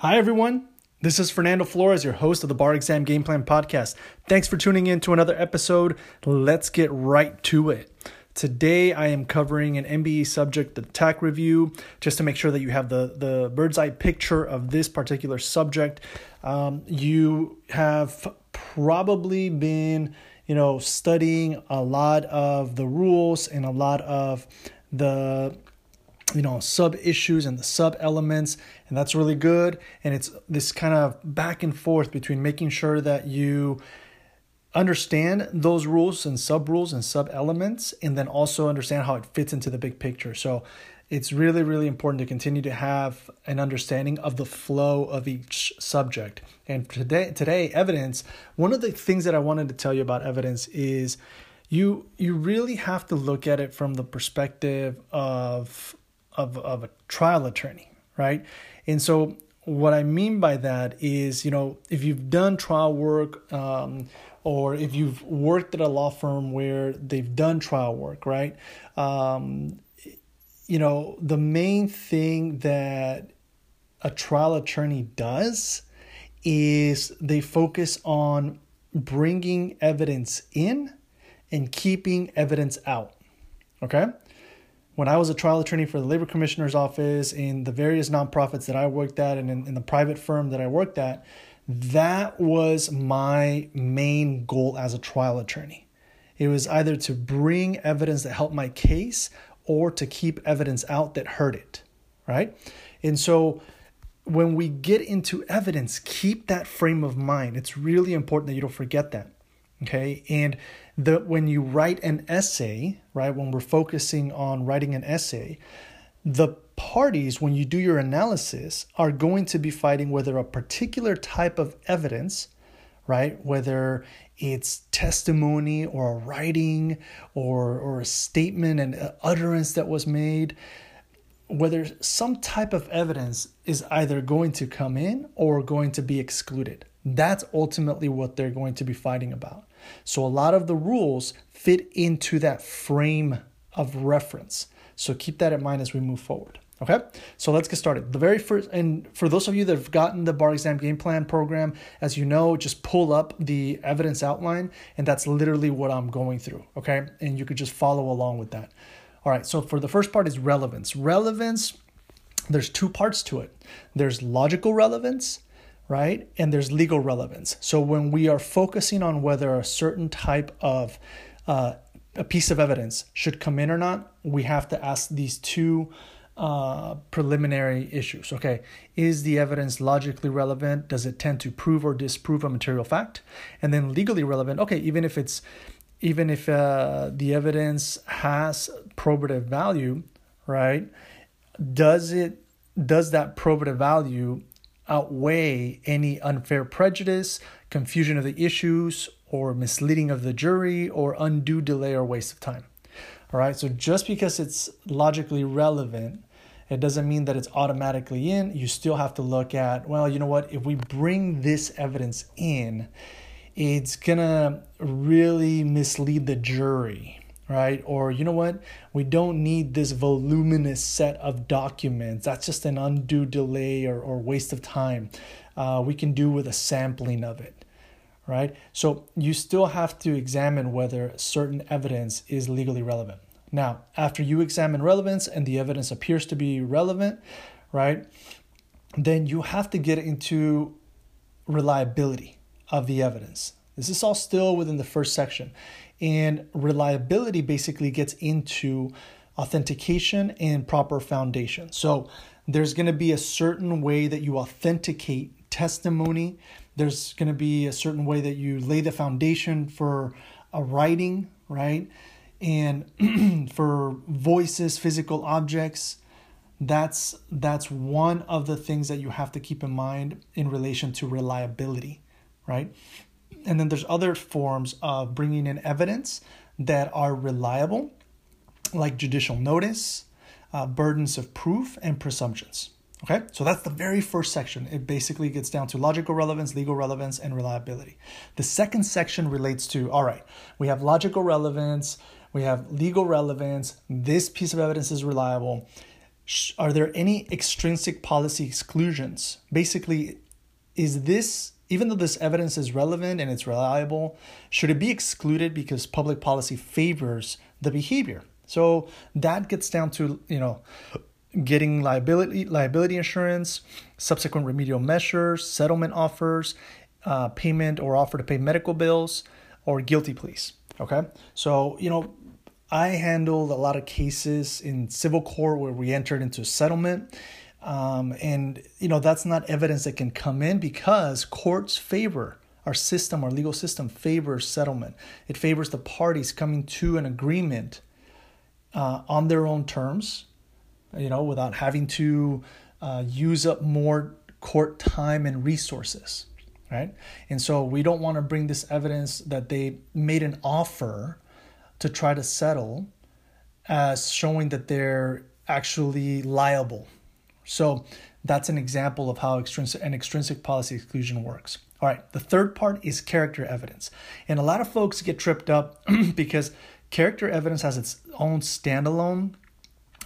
Hi, everyone. This is Fernando Flores, your host of the Bar Exam Game Plan Podcast. Thanks for tuning in to another episode. Let's get right to it. Today, I am covering an MBE subject, the TAC review, just to make sure that you have the, the bird's eye picture of this particular subject. Um, you have probably been, you know, studying a lot of the rules and a lot of the you know sub issues and the sub elements and that's really good. And it's this kind of back and forth between making sure that you understand those rules and sub rules and sub elements and then also understand how it fits into the big picture. So it's really really important to continue to have an understanding of the flow of each subject. And today today evidence one of the things that i wanted to tell you about evidence is you you really have to look at it from the perspective of of, of a trial attorney, right? And so what I mean by that is, you know, if you've done trial work um, or if you've worked at a law firm where they've done trial work, right? Um, you know, the main thing that a trial attorney does is they focus on bringing evidence in and keeping evidence out. Okay? When I was a trial attorney for the Labor Commissioner's Office in the various nonprofits that I worked at and in, in the private firm that I worked at, that was my main goal as a trial attorney. It was either to bring evidence that helped my case or to keep evidence out that hurt it, right? And so when we get into evidence, keep that frame of mind. It's really important that you don't forget that. Okay. And the when you write an essay, right, when we're focusing on writing an essay, the parties, when you do your analysis, are going to be fighting whether a particular type of evidence, right, whether it's testimony or a writing or, or a statement and utterance that was made, whether some type of evidence is either going to come in or going to be excluded. That's ultimately what they're going to be fighting about. So a lot of the rules fit into that frame of reference. So keep that in mind as we move forward. Okay, so let's get started. The very first, and for those of you that have gotten the bar exam game plan program, as you know, just pull up the evidence outline, and that's literally what I'm going through. Okay, and you could just follow along with that. All right, so for the first part is relevance. Relevance, there's two parts to it there's logical relevance right? And there's legal relevance. So when we are focusing on whether a certain type of uh, a piece of evidence should come in or not, we have to ask these two uh, preliminary issues. Okay, is the evidence logically relevant? Does it tend to prove or disprove a material fact? And then legally relevant. Okay, even if it's even if uh, the evidence has probative value, right? Does it does that probative value outweigh any unfair prejudice, confusion of the issues, or misleading of the jury, or undue delay or waste of time. All right, so just because it's logically relevant, it doesn't mean that it's automatically in. You still have to look at, well, you know what, if we bring this evidence in, it's gonna really mislead the jury right? Or, you know what? We don't need this voluminous set of documents. That's just an undue delay or, or waste of time. Uh, we can do with a sampling of it, right? So you still have to examine whether certain evidence is legally relevant. Now, after you examine relevance and the evidence appears to be relevant, right, then you have to get into reliability of the evidence. This is all still within the first section. And reliability basically gets into authentication and proper foundation. So there's going to be a certain way that you authenticate testimony. There's going to be a certain way that you lay the foundation for a writing, right? And for voices, physical objects, that's that's one of the things that you have to keep in mind in relation to reliability, right? And then there's other forms of bringing in evidence that are reliable, like judicial notice, uh, burdens of proof, and presumptions. Okay, so that's the very first section. It basically gets down to logical relevance, legal relevance, and reliability. The second section relates to all right, we have logical relevance, we have legal relevance, this piece of evidence is reliable. are there any extrinsic policy exclusions? Basically, is this even though this evidence is relevant and it's reliable, should it be excluded because public policy favors the behavior? So that gets down to, you know, getting liability liability insurance, subsequent remedial measures, settlement offers, uh, payment or offer to pay medical bills, or guilty pleas. Okay, so you know I handled a lot of cases in civil court where we entered into settlement. Um, and you know that's not evidence that can come in because courts favor our system, our legal system favors settlement. It favors the parties coming to an agreement uh, on their own terms, you know, without having to uh, use up more court time and resources, right? And so we don't want to bring this evidence that they made an offer to try to settle as showing that they're actually liable. So that's an example of how extrinsic, an extrinsic policy exclusion works. All right, the third part is character evidence. And a lot of folks get tripped up because character evidence has its own standalone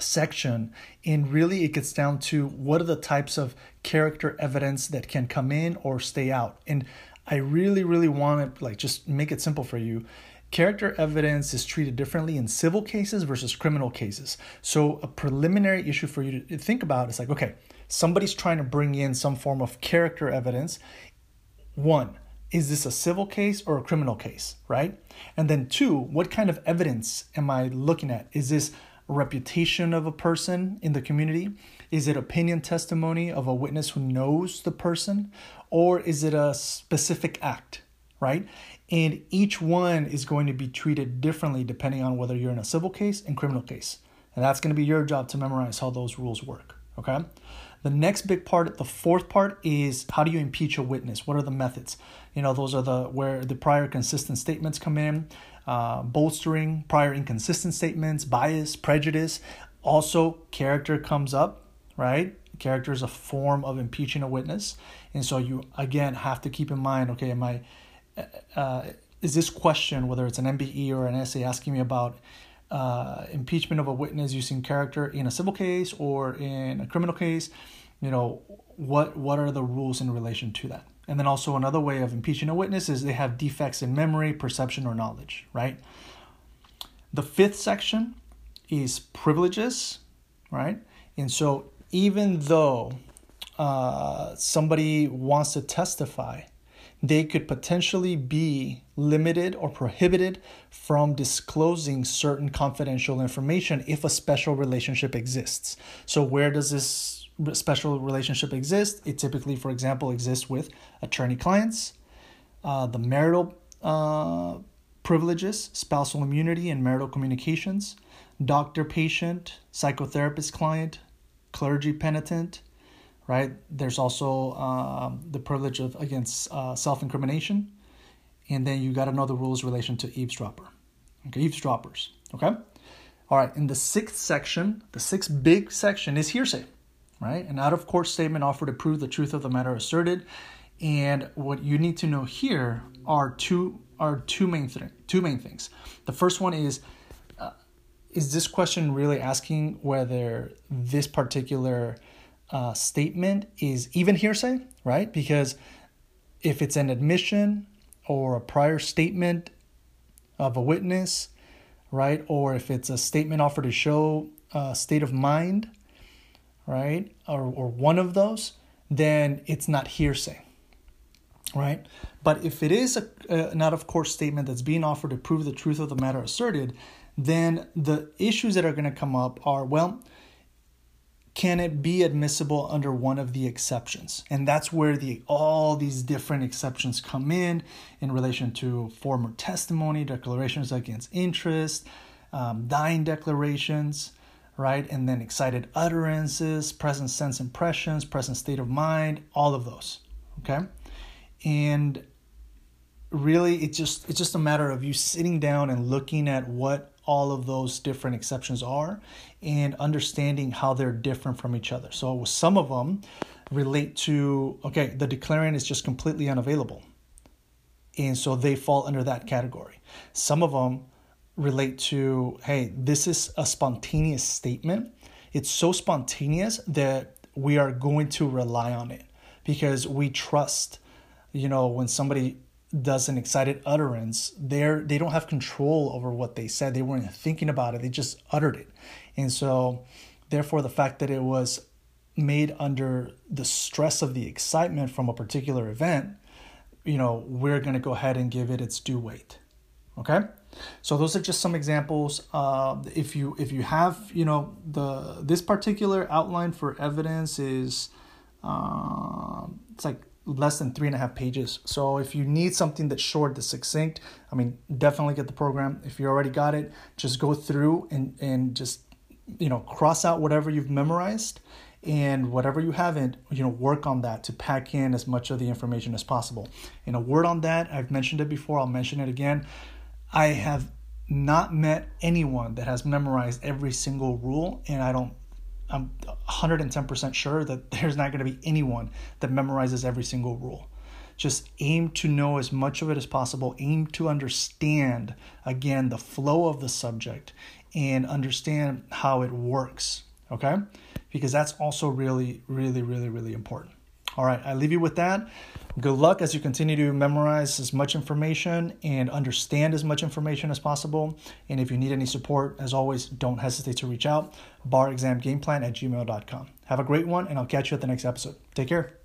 section and really it gets down to what are the types of character evidence that can come in or stay out and i really really want to like just make it simple for you Character evidence is treated differently in civil cases versus criminal cases. So, a preliminary issue for you to think about is like, okay, somebody's trying to bring in some form of character evidence. One, is this a civil case or a criminal case, right? And then two, what kind of evidence am I looking at? Is this reputation of a person in the community? Is it opinion testimony of a witness who knows the person? Or is it a specific act, right? And each one is going to be treated differently depending on whether you're in a civil case and criminal case. And that's going to be your job to memorize how those rules work. Okay. The next big part, the fourth part, is how do you impeach a witness? What are the methods? You know, those are the where the prior consistent statements come in, uh, bolstering prior inconsistent statements, bias, prejudice. Also, character comes up, right? Character is a form of impeaching a witness, and so you again have to keep in mind. Okay, am I uh, is this question, whether it's an MBE or an essay, asking me about uh, impeachment of a witness using character in a civil case or in a criminal case? You know, what what are the rules in relation to that? And then also another way of impeaching a witness is they have defects in memory, perception, or knowledge, right? The fifth section is privileges, right? And so even though uh, somebody wants to testify, they could potentially be limited or prohibited from disclosing certain confidential information if a special relationship exists. So, where does this special relationship exist? It typically, for example, exists with attorney clients, uh, the marital uh, privileges, spousal immunity, and marital communications, doctor patient, psychotherapist client, clergy penitent, right? There's also um, the privilege of against uh, self-incrimination, and then you got to know the rules relation to eavesdropper, okay, eavesdroppers, okay. All right, in the sixth section, the sixth big section is hearsay, right? An out of court statement offered to prove the truth of the matter asserted, and what you need to know here are two are two main th- two main things. The first one is uh, is this question really asking whether this particular uh, statement is even hearsay, right? Because if it's an admission or a prior statement of a witness, right, or if it's a statement offered to show a state of mind, right, or, or one of those, then it's not hearsay, right? But if it is a, an out of court statement that's being offered to prove the truth of the matter asserted, then the issues that are going to come up are well, can it be admissible under one of the exceptions? And that's where the all these different exceptions come in in relation to former testimony declarations against interest um, dying declarations right? And then excited utterances present sense impressions present state of mind all of those okay? And really it's just it's just a matter of you sitting down and looking at what all of those different exceptions are and understanding how they're different from each other. So some of them relate to okay, the declarant is just completely unavailable. And so they fall under that category. Some of them relate to hey, this is a spontaneous statement it's so spontaneous that we are going to rely on it because we trust, you know, when somebody does an excited utterance, they're they don't have control over what they said. They weren't thinking about it. They just uttered it. And so therefore the fact that it was made under the stress of the excitement from a particular event, you know, we're going to go ahead and give it its due weight. Okay? So those are just some examples. Uh, if you if you have you know the this particular outline for evidence is uh, it's like less than three and a half pages. So if you need something that's short, that's succinct, I mean, definitely get the program. If you already got it, just go through and and just you know cross out whatever you've memorized and whatever you haven't you know work on that to pack in as much of the information as possible and a word on that i've mentioned it before i'll mention it again I have not met anyone that has memorized every single rule, and I don't. I'm 110% sure that there's not going to be anyone that memorizes every single rule. Just aim to know as much of it as possible. Aim to understand, again, the flow of the subject and understand how it works. Okay? Because that's also really, really, really, really important. All right, I leave you with that. Good luck as you continue to memorize as much information and understand as much information as possible. And if you need any support, as always, don't hesitate to reach out. Bar exam game plan at gmail.com. Have a great one, and I'll catch you at the next episode. Take care.